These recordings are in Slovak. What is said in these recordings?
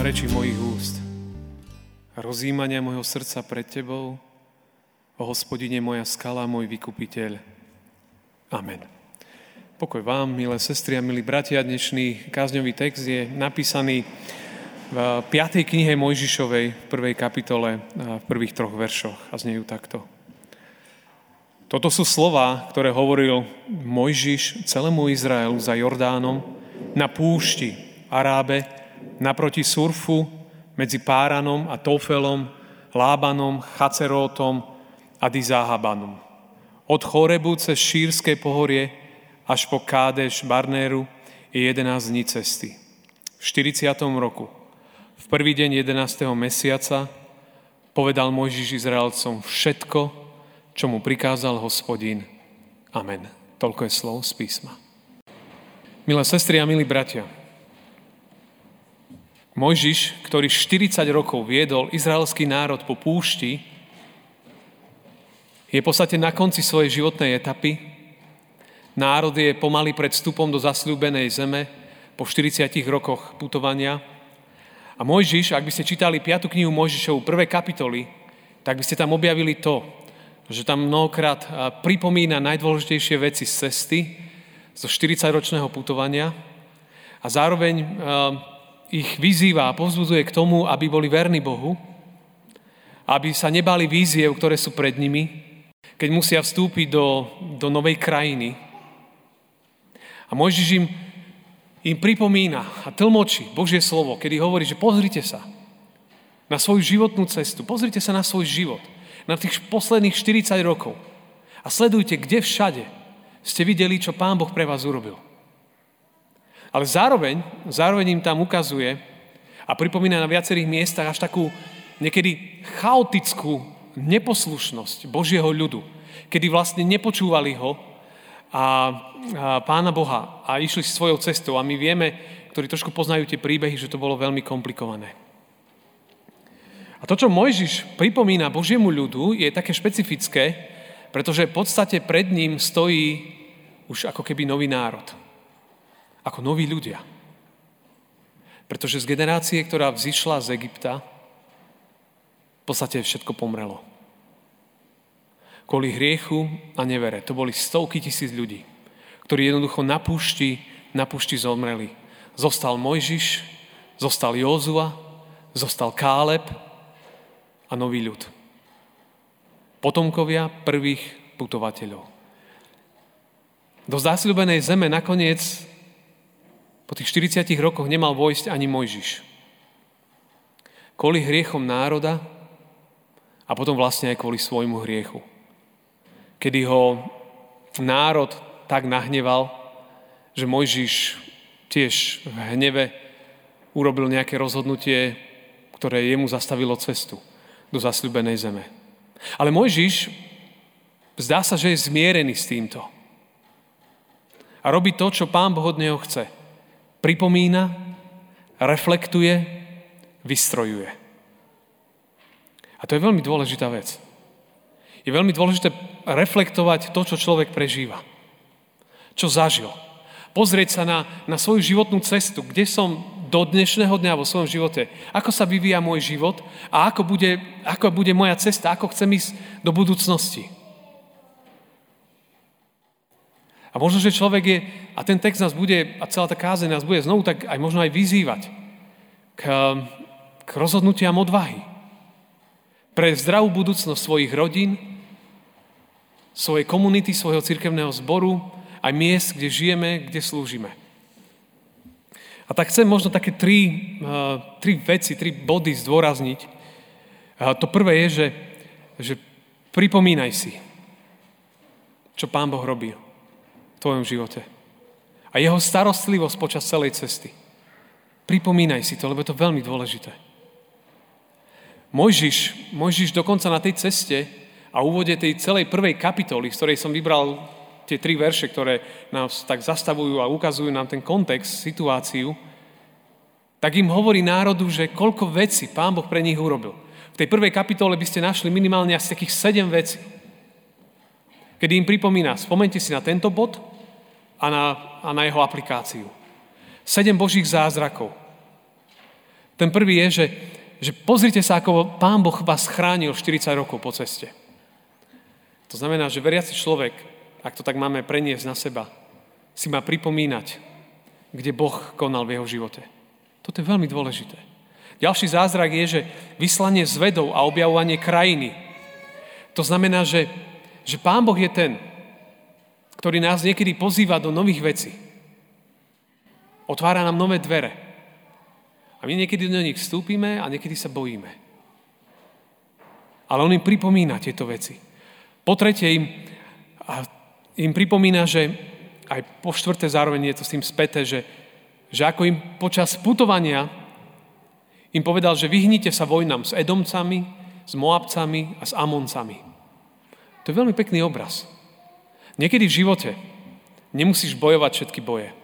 reči mojich úst. Rozímania môjho srdca pred Tebou, o hospodine moja skala, môj vykupiteľ. Amen. Pokoj vám, milé sestry a milí bratia. Dnešný kázňový text je napísaný v 5. knihe Mojžišovej, v prvej kapitole, v prvých troch veršoch a znejú takto. Toto sú slova, ktoré hovoril Mojžiš celému Izraelu za Jordánom na púšti Arábe, naproti Surfu, medzi Páranom a Tofelom, Lábanom, Chacerótom a Dizáhabanom. Od Chorebu cez Šírske pohorie až po Kádeš Barnéru je 11 dní cesty. V 40. roku, v prvý deň 11. mesiaca, povedal Mojžiš Izraelcom všetko, čo mu prikázal hospodín. Amen. Toľko je slov z písma. Milé sestry a milí bratia, Mojžiš, ktorý 40 rokov viedol izraelský národ po púšti, je v podstate na konci svojej životnej etapy. Národ je pomaly pred vstupom do zasľúbenej zeme po 40 rokoch putovania. A Mojžiš, ak by ste čítali 5. knihu Mojžišovu, prvé kapitoly, tak by ste tam objavili to, že tam mnohokrát pripomína najdôležitejšie veci z cesty, zo 40-ročného putovania a zároveň ich vyzýva a povzbudzuje k tomu, aby boli verní Bohu, aby sa nebali víziev, ktoré sú pred nimi, keď musia vstúpiť do, do novej krajiny. A Mojžiš im, im pripomína a tlmočí Božie slovo, kedy hovorí, že pozrite sa na svoju životnú cestu, pozrite sa na svoj život, na tých posledných 40 rokov a sledujte, kde všade ste videli, čo Pán Boh pre vás urobil. Ale zároveň, zároveň im tam ukazuje a pripomína na viacerých miestach až takú niekedy chaotickú neposlušnosť Božieho ľudu, kedy vlastne nepočúvali ho a, a pána Boha a išli svojou cestou. A my vieme, ktorí trošku poznajú tie príbehy, že to bolo veľmi komplikované. A to, čo Mojžiš pripomína Božiemu ľudu, je také špecifické, pretože v podstate pred ním stojí už ako keby nový národ ako noví ľudia. Pretože z generácie, ktorá vzýšla z Egypta, v podstate všetko pomrelo. Kvôli hriechu a nevere. To boli stovky tisíc ľudí, ktorí jednoducho na púšti, na púšti zomreli. Zostal Mojžiš, zostal Józua, zostal Káleb a nový ľud. Potomkovia prvých putovateľov. Do zásľubenej zeme nakoniec po tých 40 rokoch nemal vojsť ani Mojžiš. Kvôli hriechom národa a potom vlastne aj kvôli svojmu hriechu. Kedy ho národ tak nahneval, že Mojžiš tiež v hneve urobil nejaké rozhodnutie, ktoré jemu zastavilo cestu do zasľubenej zeme. Ale Mojžiš zdá sa, že je zmierený s týmto. A robí to, čo pán Boh od neho chce – pripomína, reflektuje, vystrojuje. A to je veľmi dôležitá vec. Je veľmi dôležité reflektovať to, čo človek prežíva. Čo zažil. Pozrieť sa na, na svoju životnú cestu, kde som do dnešného dňa vo svojom živote. Ako sa vyvíja môj život a ako bude, ako bude moja cesta, ako chcem ísť do budúcnosti. A možno, že človek je, a ten text nás bude, a celá tá kázeň nás bude znovu tak aj možno aj vyzývať k, k rozhodnutiam odvahy. Pre zdravú budúcnosť svojich rodín, svojej komunity, svojho cirkevného zboru, aj miest, kde žijeme, kde slúžime. A tak chcem možno také tri, uh, tri veci, tri body zdôrazniť. Uh, to prvé je, že, že pripomínaj si, čo Pán Boh robil tvojom živote. A jeho starostlivosť počas celej cesty. Pripomínaj si to, lebo je to veľmi dôležité. Mojžiš, Mojžiš dokonca na tej ceste a úvode tej celej prvej kapitoly, z ktorej som vybral tie tri verše, ktoré nás tak zastavujú a ukazujú nám ten kontext, situáciu, tak im hovorí národu, že koľko vecí Pán Boh pre nich urobil. V tej prvej kapitole by ste našli minimálne asi takých sedem vecí. Kedy im pripomína, spomente si na tento bod a na, a na jeho aplikáciu. Sedem Božích zázrakov. Ten prvý je, že, že pozrite sa, ako Pán Boh vás chránil 40 rokov po ceste. To znamená, že veriaci človek, ak to tak máme preniesť na seba, si má pripomínať, kde Boh konal v jeho živote. Toto je veľmi dôležité. Ďalší zázrak je, že vyslanie zvedov a objavovanie krajiny. To znamená, že, že Pán Boh je ten, ktorý nás niekedy pozýva do nových vecí. Otvára nám nové dvere. A my niekedy do nich vstúpime a niekedy sa bojíme. Ale on im pripomína tieto veci. Po tretie im, im pripomína, že aj po štvrté zároveň je to s tým späté, že, že ako im počas putovania im povedal, že vyhnite sa vojnám s Edomcami, s Moabcami a s Amoncami. To je veľmi pekný obraz. Niekedy v živote nemusíš bojovať všetky boje.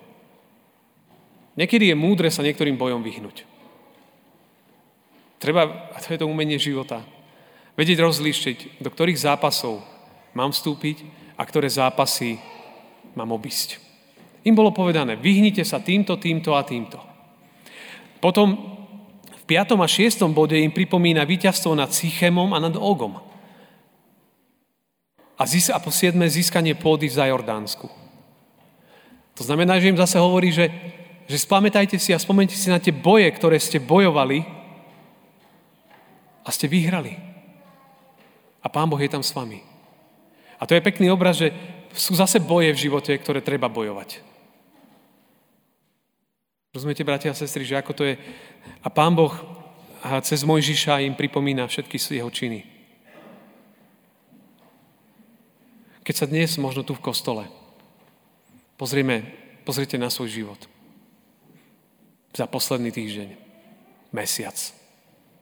Niekedy je múdre sa niektorým bojom vyhnúť. Treba, a to je to umenie života, vedieť rozlíšiť, do ktorých zápasov mám vstúpiť a ktoré zápasy mám obísť. Im bolo povedané, vyhnite sa týmto, týmto a týmto. Potom v 5. a 6. bode im pripomína víťazstvo nad Sychémom a nad Ogom. A, zís- a po 7. získanie pôdy v Zajordánsku. To znamená, že im zase hovorí, že že spamätajte si a spomente si na tie boje, ktoré ste bojovali a ste vyhrali. A Pán Boh je tam s vami. A to je pekný obraz, že sú zase boje v živote, ktoré treba bojovať. Rozumiete, bratia a sestry, že ako to je... A Pán Boh cez Mojžiša im pripomína všetky jeho činy. Keď sa dnes, možno tu v kostole, pozrieme, pozrite na svoj život – za posledný týždeň, mesiac,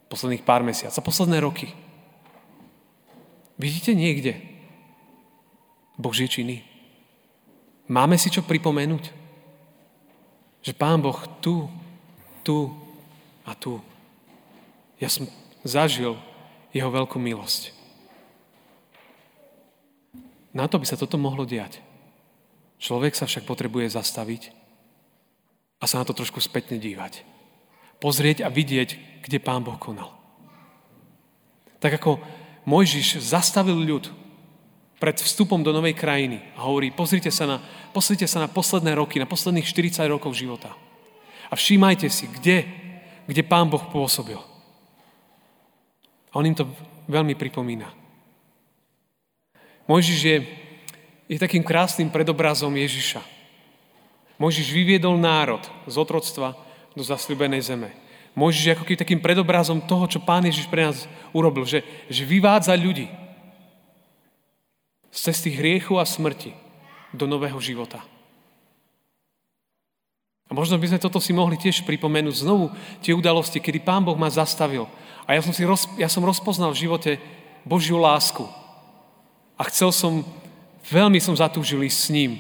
posledných pár mesiac, za posledné roky. Vidíte niekde Božie činy? Máme si čo pripomenúť? Že Pán Boh tu, tu a tu. Ja som zažil jeho veľkú milosť. Na to by sa toto mohlo diať. Človek sa však potrebuje zastaviť a sa na to trošku spätne dívať. Pozrieť a vidieť, kde Pán Boh konal. Tak ako Mojžiš zastavil ľud pred vstupom do novej krajiny a hovorí, pozrite sa na, pozrite sa na posledné roky, na posledných 40 rokov života. A všímajte si, kde, kde Pán Boh pôsobil. A on im to veľmi pripomína. Mojžiš je, je takým krásnym predobrazom Ježiša. Mojžiš vyviedol národ z otroctva do zasľubenej zeme. Mojžiš je ako keby takým predobrazom toho, čo Pán Ježiš pre nás urobil, že, že vyvádza ľudí z cesty hriechu a smrti do nového života. A možno by sme toto si mohli tiež pripomenúť znovu tie udalosti, kedy Pán Boh ma zastavil. A ja som, si roz, ja som rozpoznal v živote Božiu lásku. A chcel som, veľmi som zatúžil ísť s ním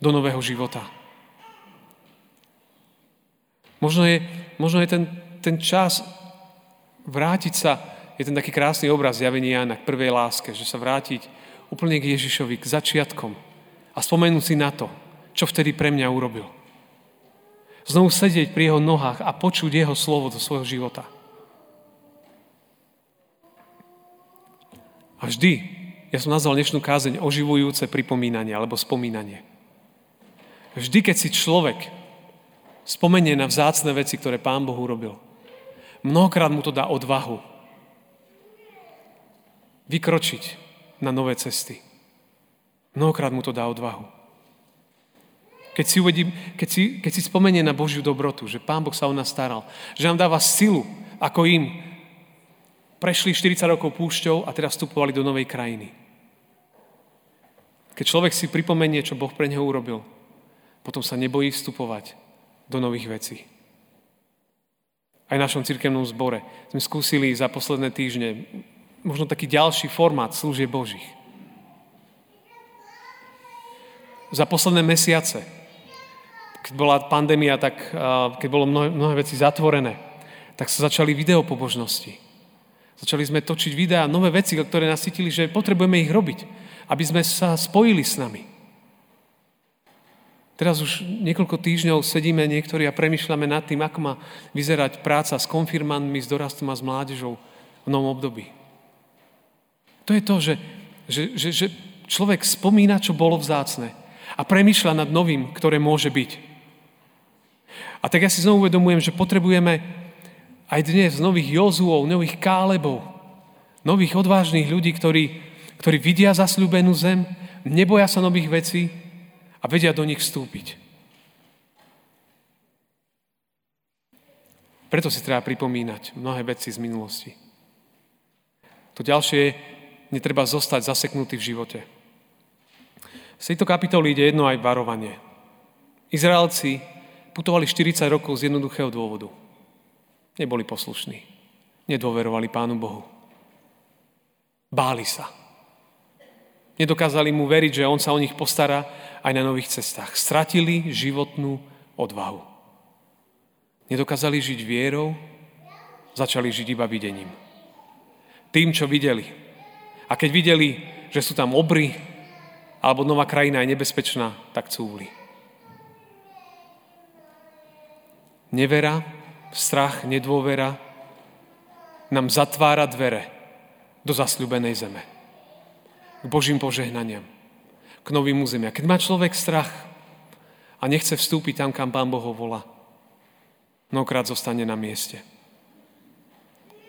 do nového života. Možno je, možno je ten, ten čas vrátiť sa, je ten taký krásny obraz zjavení Jana k prvej láske, že sa vrátiť úplne k Ježišovi, k začiatkom a spomenúť si na to, čo vtedy pre mňa urobil. Znovu sedieť pri jeho nohách a počuť jeho slovo do svojho života. A vždy, ja som nazval dnešnú kázeň oživujúce pripomínanie alebo spomínanie. Vždy, keď si človek Spomenie na vzácne veci, ktoré Pán Boh urobil. Mnohokrát mu to dá odvahu. Vykročiť na nové cesty. Mnohokrát mu to dá odvahu. Keď si, uvedí, keď, si, keď si spomenie na Božiu dobrotu, že Pán Boh sa o nás staral, že nám dáva silu, ako im prešli 40 rokov púšťou a teraz vstupovali do novej krajiny. Keď človek si pripomenie, čo Boh pre neho urobil, potom sa nebojí vstupovať do nových vecí. aj v našom cirkevnom zbore. Sme skúsili za posledné týždne možno taký ďalší formát služieb Božích. Za posledné mesiace, keď bola pandémia, tak keď bolo mnohé, mnohé veci zatvorené, tak sa začali videopobožnosti. Začali sme točiť videá, nové veci, ktoré nás cítili, že potrebujeme ich robiť, aby sme sa spojili s nami. Teraz už niekoľko týždňov sedíme niektorí a premyšľame nad tým, ako má vyzerať práca s konfirmantmi, s dorastom a s mládežou v novom období. To je to, že, že, že, že človek spomína, čo bolo vzácne a premyšľa nad novým, ktoré môže byť. A tak ja si znovu uvedomujem, že potrebujeme aj dnes nových Jozuov, nových Kálebov, nových odvážnych ľudí, ktorí, ktorí vidia zasľúbenú zem, neboja sa nových vecí, a vedia do nich vstúpiť. Preto si treba pripomínať mnohé veci z minulosti. To ďalšie je, netreba zostať zaseknutý v živote. Z tejto kapitoly ide jedno aj varovanie. Izraelci putovali 40 rokov z jednoduchého dôvodu. Neboli poslušní. Nedôverovali Pánu Bohu. Báli sa. Nedokázali mu veriť, že on sa o nich postará aj na nových cestách. Stratili životnú odvahu. Nedokázali žiť vierou, začali žiť iba videním. Tým, čo videli. A keď videli, že sú tam obry, alebo nová krajina je nebezpečná, tak cúvli. Nevera, strach, nedôvera nám zatvára dvere do zasľubenej zeme k Božím požehnaniam, k novým územiam. Keď má človek strach a nechce vstúpiť tam, kam Pán Boh ho volá, mnohokrát zostane na mieste.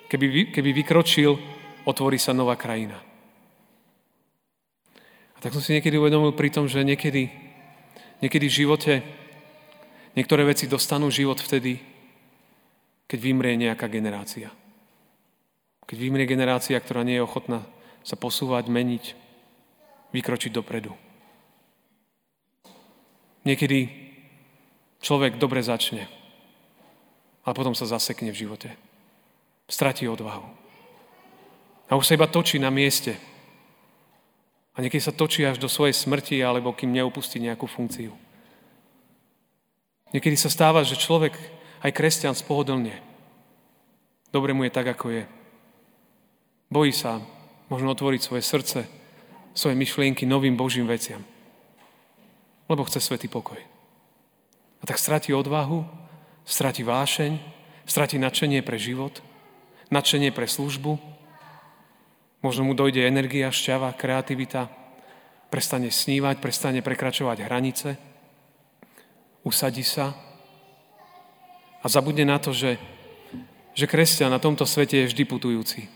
Keby, keby vykročil, otvorí sa nová krajina. A tak som si niekedy uvedomil pri tom, že niekedy, niekedy v živote niektoré veci dostanú život vtedy, keď vymrie nejaká generácia. Keď vymrie generácia, ktorá nie je ochotná sa posúvať, meniť, vykročiť dopredu. Niekedy človek dobre začne, ale potom sa zasekne v živote. Stratí odvahu. A už sa iba točí na mieste. A niekedy sa točí až do svojej smrti, alebo kým neopustí nejakú funkciu. Niekedy sa stáva, že človek, aj kresťan, spohodlne. Dobre mu je tak, ako je. Bojí sa možno otvoriť svoje srdce, svoje myšlienky novým Božím veciam. Lebo chce svetý pokoj. A tak stratí odvahu, stratí vášeň, stratí nadšenie pre život, nadšenie pre službu, možno mu dojde energia, šťava, kreativita, prestane snívať, prestane prekračovať hranice, usadí sa a zabudne na to, že, že kresťan na tomto svete je vždy putujúci.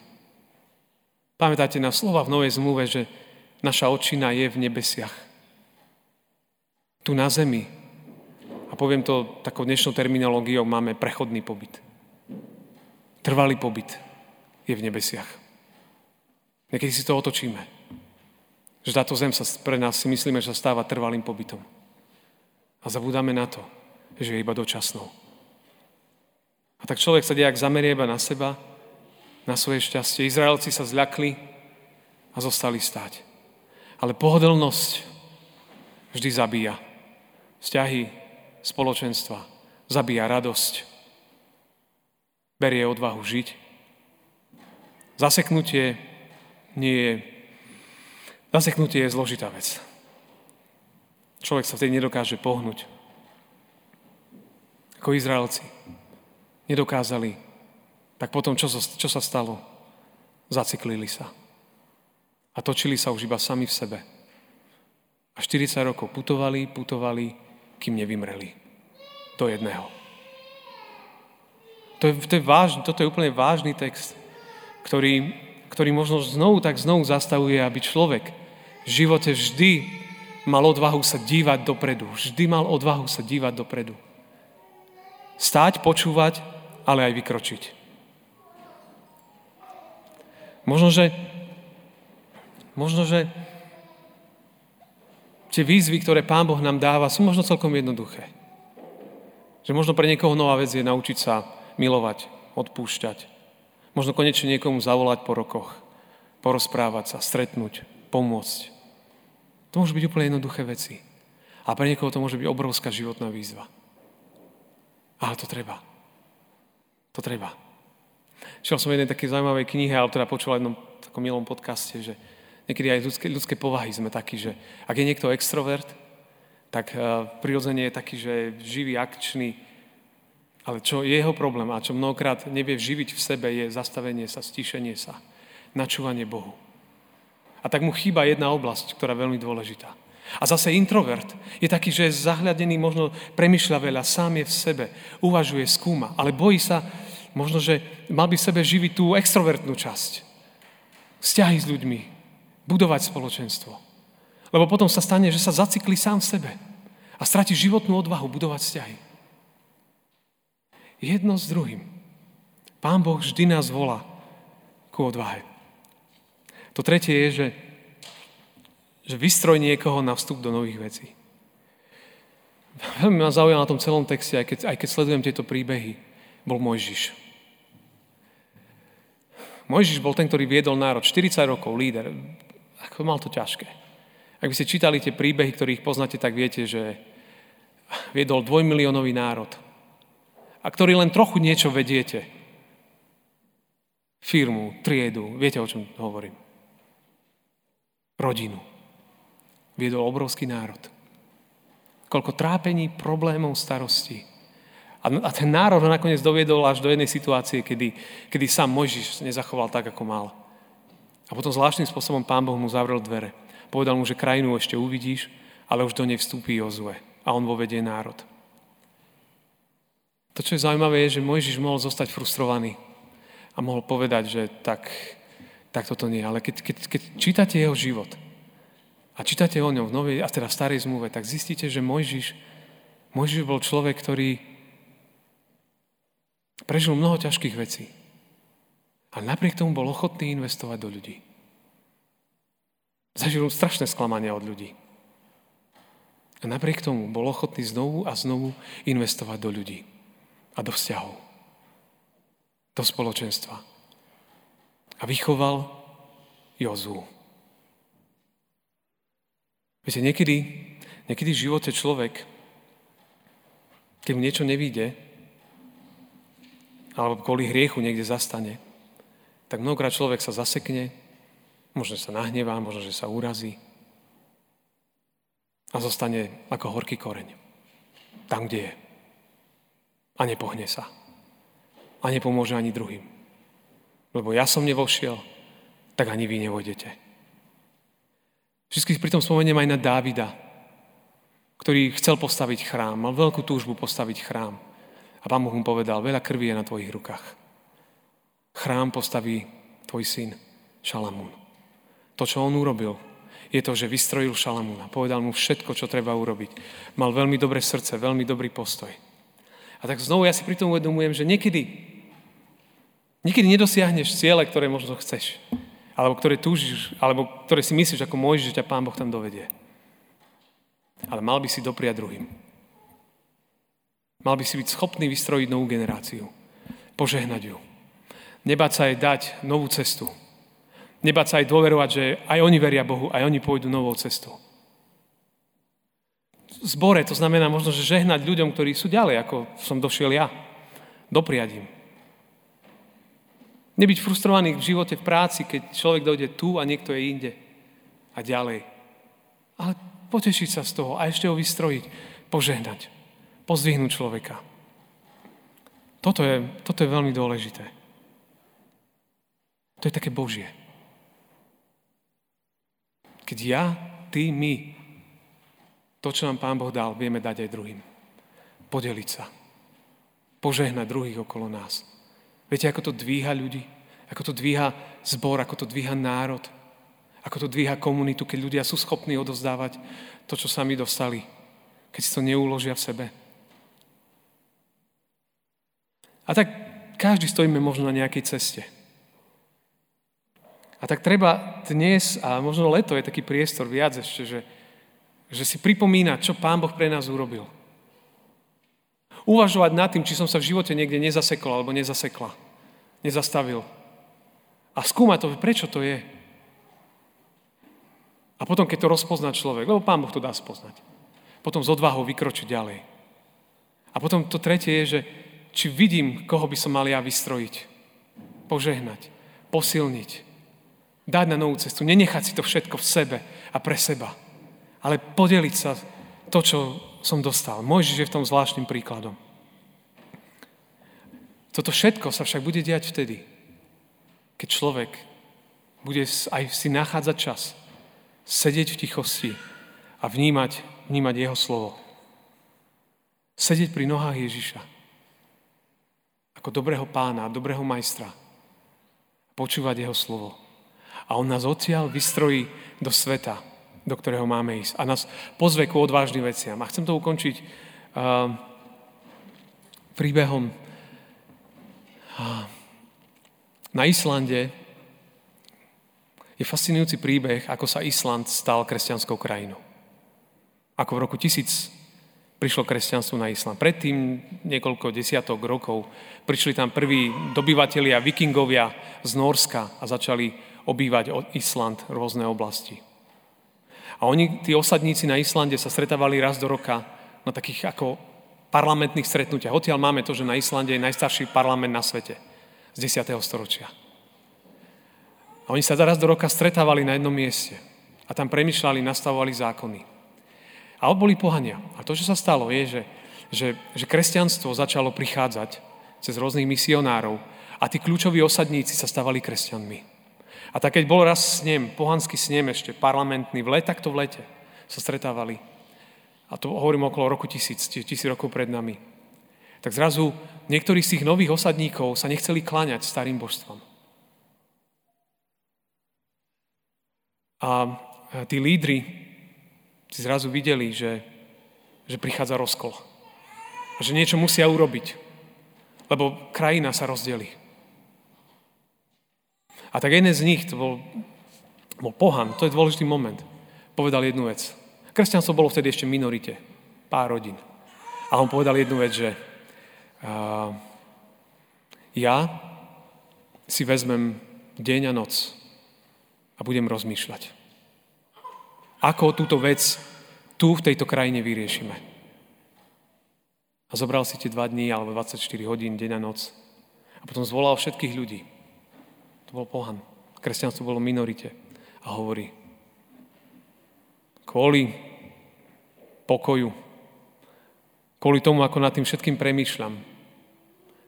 Pamätáte na slova v Novej zmluve, že Naša očina je v nebesiach. Tu na zemi. A poviem to takou dnešnou terminológiou, máme prechodný pobyt. Trvalý pobyt je v nebesiach. Niekedy si to otočíme. Že táto zem sa pre nás si myslíme, že sa stáva trvalým pobytom. A zabúdame na to, že je iba dočasnou. A tak človek sa nejak zamerieva na seba, na svoje šťastie. Izraelci sa zľakli a zostali stáť. Ale pohodlnosť vždy zabíja. Vzťahy, spoločenstva, zabíja radosť. Berie odvahu žiť. Zaseknutie nie je... Zaseknutie je zložitá vec. Človek sa vtedy nedokáže pohnúť. Ako Izraelci. Nedokázali. Tak potom, čo, čo sa stalo? Zaciklili sa a točili sa už iba sami v sebe. A 40 rokov putovali, putovali, kým nevymreli. Do jedného. To je, to je vážny, toto je úplne vážny text, ktorý, ktorý možno znovu tak znovu zastavuje, aby človek v živote vždy mal odvahu sa dívať dopredu. Vždy mal odvahu sa dívať dopredu. Stáť, počúvať, ale aj vykročiť. Možno, že Možno, že tie výzvy, ktoré Pán Boh nám dáva, sú možno celkom jednoduché. Že možno pre niekoho nová vec je naučiť sa milovať, odpúšťať. Možno konečne niekomu zavolať po rokoch, porozprávať sa, stretnúť, pomôcť. To môže byť úplne jednoduché veci. A pre niekoho to môže byť obrovská životná výzva. Ale to treba. To treba. Šiel som v jednej takej zaujímavej knihe, ale teda počul v jednom takom milom podcaste, že niekedy aj ľudské, ľudské povahy sme takí, že ak je niekto extrovert, tak uh, prirodzene je taký, že živý, akčný, ale čo je jeho problém a čo mnohokrát nevie živiť v sebe, je zastavenie sa, stíšenie sa, načúvanie Bohu. A tak mu chýba jedna oblasť, ktorá je veľmi dôležitá. A zase introvert je taký, že je zahľadený, možno premyšľa veľa, sám je v sebe, uvažuje, skúma, ale bojí sa, možno, že mal by v sebe živiť tú extrovertnú časť. Vzťahy s ľuďmi, budovať spoločenstvo. Lebo potom sa stane, že sa zacikli sám v sebe a stratí životnú odvahu budovať vzťahy. Jedno s druhým. Pán Boh vždy nás volá ku odvahe. To tretie je, že že vystroj niekoho na vstup do nových vecí. Veľmi ma zaujalo na tom celom texte, aj keď, aj keď sledujem tieto príbehy, bol Mojžiš. Mojžiš bol ten, ktorý viedol národ 40 rokov, líder. Ako mal to ťažké. Ak by ste čítali tie príbehy, ktorých poznáte, tak viete, že viedol dvojmiliónový národ. A ktorý len trochu niečo vediete. Firmu, triedu, viete, o čom hovorím. Rodinu viedol obrovský národ. Koľko trápení, problémov, starostí. A, ten národ ho nakoniec doviedol až do jednej situácie, kedy, kedy sám Mojžiš nezachoval tak, ako mal. A potom zvláštnym spôsobom pán Boh mu zavrel dvere. Povedal mu, že krajinu ešte uvidíš, ale už do nej vstúpi Jozue. A on vovedie národ. To, čo je zaujímavé, je, že Mojžiš mohol zostať frustrovaný. A mohol povedať, že tak, tak toto nie. Ale keď, keď, keď čítate jeho život, a čítate o ňom v novej, a teda v starej zmluve, tak zistíte, že Mojžiš, Mojžiš bol človek, ktorý prežil mnoho ťažkých vecí. A napriek tomu bol ochotný investovať do ľudí. Zažil strašné sklamania od ľudí. A napriek tomu bol ochotný znovu a znovu investovať do ľudí a do vzťahov, do spoločenstva. A vychoval Jozú. Viete, niekedy, niekedy v živote človek, keď mu niečo nevíde, alebo kvôli hriechu niekde zastane, tak mnohokrát človek sa zasekne, možno sa nahnevá, možno, že sa urazí a zostane ako horký koreň. Tam, kde je. A nepohne sa. A nepomôže ani druhým. Lebo ja som nevošiel, tak ani vy nevojdete. Všetkých pritom spomeniem aj na Dávida, ktorý chcel postaviť chrám, mal veľkú túžbu postaviť chrám. A pán Boh mu povedal, veľa krvi je na tvojich rukách. Chrám postaví tvoj syn Šalamún. To, čo on urobil, je to, že vystrojil Šalamúna. Povedal mu všetko, čo treba urobiť. Mal veľmi dobré srdce, veľmi dobrý postoj. A tak znovu ja si pri tom uvedomujem, že niekedy, niekedy nedosiahneš ciele, ktoré možno chceš alebo ktoré túžiš, alebo ktoré si myslíš ako môj, že ťa Pán Boh tam dovedie. Ale mal by si dopriať druhým. Mal by si byť schopný vystrojiť novú generáciu. Požehnať ju. Nebáť sa aj dať novú cestu. Nebáť sa aj dôverovať, že aj oni veria Bohu, aj oni pôjdu novou cestou. Zbore to znamená možno, že žehnať ľuďom, ktorí sú ďalej, ako som došiel ja. Dopriať im. Nebyť frustrovaný v živote, v práci, keď človek dojde tu a niekto je inde a ďalej. Ale potešiť sa z toho a ešte ho vystrojiť, požehnať, pozdvihnúť človeka. Toto je, toto je veľmi dôležité. To je také Božie. Keď ja, ty, my, to, čo nám Pán Boh dal, vieme dať aj druhým. Podeliť sa. Požehnať druhých okolo nás. Viete, ako to dvíha ľudí? Ako to dvíha zbor, ako to dvíha národ? Ako to dvíha komunitu, keď ľudia sú schopní odozdávať to, čo sami dostali, keď si to neuložia v sebe? A tak každý stojíme možno na nejakej ceste. A tak treba dnes, a možno leto je taký priestor viac ešte, že, že si pripomína, čo Pán Boh pre nás urobil. Uvažovať nad tým, či som sa v živote niekde nezasekol alebo nezasekla. Nezastavil. A skúmať to, prečo to je. A potom, keď to rozpozná človek, lebo Pán Boh to dá spoznať, potom z odvahou vykročiť ďalej. A potom to tretie je, že či vidím, koho by som mal ja vystrojiť, požehnať, posilniť, dať na novú cestu, nenechať si to všetko v sebe a pre seba, ale podeliť sa to, čo som dostal. Mojžiš je v tom zvláštnym príkladom. Toto všetko sa však bude diať vtedy, keď človek bude aj si nachádzať čas, sedieť v tichosti a vnímať, vnímať jeho slovo. Sedieť pri nohách Ježiša. Ako dobrého pána, dobrého majstra. Počúvať jeho slovo. A on nás odtiaľ vystrojí do sveta, do ktorého máme ísť. A nás pozve ku odvážnym veciam. A chcem to ukončiť uh, príbehom. Uh, na Islande je fascinujúci príbeh, ako sa Island stal kresťanskou krajinou. Ako v roku 1000 prišlo kresťanstvo na Island. Predtým niekoľko desiatok rokov prišli tam prví dobyvatelia, vikingovia z Norska a začali obývať Island rôzne oblasti. A oni, tí osadníci na Islande sa stretávali raz do roka na takých ako parlamentných stretnutiach. Odtiaľ máme to, že na Islande je najstarší parlament na svete z 10. storočia. A oni sa raz do roka stretávali na jednom mieste a tam premyšľali, nastavovali zákony. A boli pohania. A to, čo sa stalo, je, že, že, že kresťanstvo začalo prichádzať cez rôznych misionárov a tí kľúčoví osadníci sa stávali kresťanmi. A tak keď bol raz snem, pohanský snem ešte, parlamentný, v let, takto v lete sa stretávali. A to hovorím okolo roku tisíc, tisíc rokov pred nami. Tak zrazu niektorí z tých nových osadníkov sa nechceli kláňať starým božstvom. A tí lídry si zrazu videli, že, že prichádza rozkol. Že niečo musia urobiť, lebo krajina sa rozdeli. A tak jeden z nich, to bol, bol pohan, to je dôležitý moment, povedal jednu vec. Kresťanstvo bolo vtedy ešte minorite, pár rodín. A on povedal jednu vec, že uh, ja si vezmem deň a noc a budem rozmýšľať. Ako túto vec tu v tejto krajine vyriešime. A zobral si tie dva dní alebo 24 hodín, deň a noc. A potom zvolal všetkých ľudí. To bol pohan. Kresťanstvo bolo minorite. A hovorí, kvôli pokoju, kvôli tomu, ako nad tým všetkým premýšľam,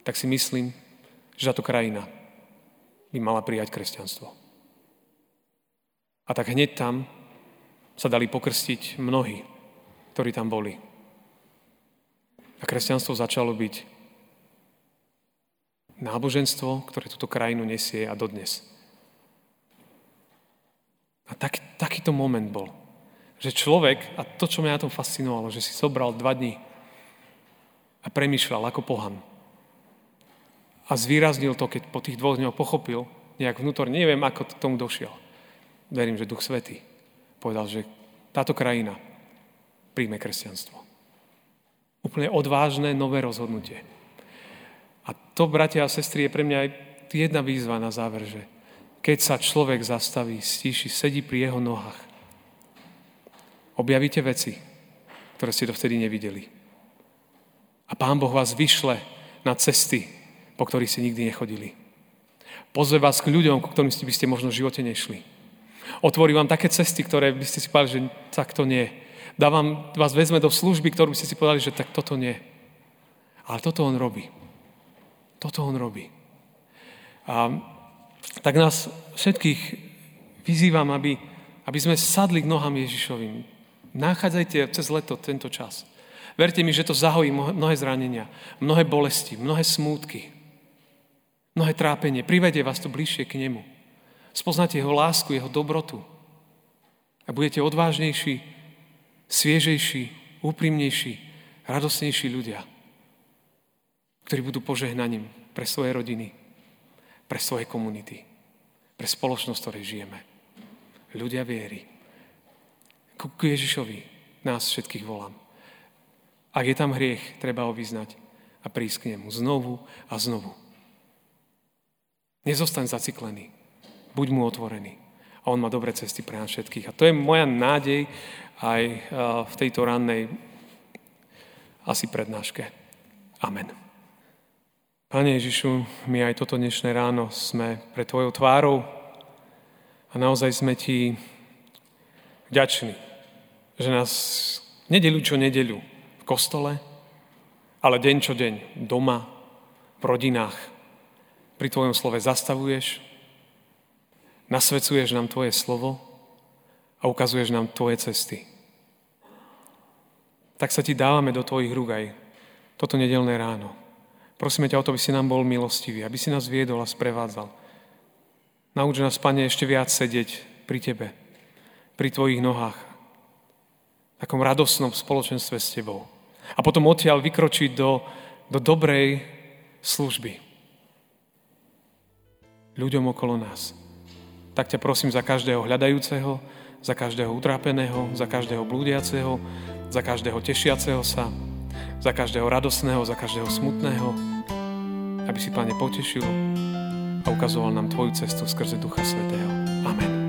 tak si myslím, že táto krajina by mala prijať kresťanstvo. A tak hneď tam sa dali pokrstiť mnohí, ktorí tam boli. A kresťanstvo začalo byť náboženstvo, ktoré túto krajinu nesie a dodnes. A tak, takýto moment bol, že človek, a to, čo mňa na tom fascinovalo, že si zobral dva dní a premyšľal ako pohan. A zvýraznil to, keď po tých dvoch dňoch pochopil, nejak vnútorne, neviem, ako to tomu došiel. Verím, že Duch Svetý povedal, že táto krajina príjme kresťanstvo. Úplne odvážne nové rozhodnutie. To, bratia a sestry, je pre mňa aj jedna výzva na záver, že keď sa človek zastaví, stíši, sedí pri jeho nohách, objavíte veci, ktoré ste dovtedy nevideli. A Pán Boh vás vyšle na cesty, po ktorých ste nikdy nechodili. Pozve vás k ľuďom, ku ktorým by ste možno v živote nešli. Otvorí vám také cesty, ktoré by ste si povedali, že tak to nie. Dávam, vás vezme do služby, ktorú by ste si povedali, že tak toto nie. Ale toto on robí. Toto on robí. A tak nás všetkých vyzývam, aby, aby sme sadli k nohám Ježišovým. Nachádzajte cez leto tento čas. Verte mi, že to zahojí mnohé zranenia, mnohé bolesti, mnohé smútky, mnohé trápenie. Privedie vás to bližšie k nemu. Spoznáte jeho lásku, jeho dobrotu. A budete odvážnejší, sviežejší, úprimnejší, radosnejší ľudia, ktorí budú požehnaním pre svoje rodiny, pre svoje komunity, pre spoločnosť, v ktorej žijeme. Ľudia viery. Ku Ježišovi nás všetkých volám. Ak je tam hriech, treba ho vyznať. a prísť k nemu znovu a znovu. Nezostaň zaciklený. Buď mu otvorený. A on má dobré cesty pre nás všetkých. A to je moja nádej aj v tejto rannej asi prednáške. Amen. Pane Ježišu, my aj toto dnešné ráno sme pre Tvojou tvárou a naozaj sme Ti vďační, že nás nedelu čo nedelu v kostole, ale deň čo deň doma, v rodinách, pri Tvojom slove zastavuješ, nasvedcuješ nám Tvoje slovo a ukazuješ nám Tvoje cesty. Tak sa Ti dávame do Tvojich rúk aj toto nedelné ráno. Prosíme ťa o to, aby si nám bol milostivý, aby si nás viedol a sprevádzal. Nauč nás, Pane, ešte viac sedieť pri Tebe, pri Tvojich nohách, v takom radosnom spoločenstve s Tebou. A potom odtiaľ vykročiť do, do dobrej služby ľuďom okolo nás. Tak ťa prosím za každého hľadajúceho, za každého utrápeného, za každého blúdiaceho, za každého tešiaceho sa, za každého radosného, za každého smutného, aby si, Pane, potešil a ukazoval nám Tvoju cestu skrze Ducha Svetého. Amen.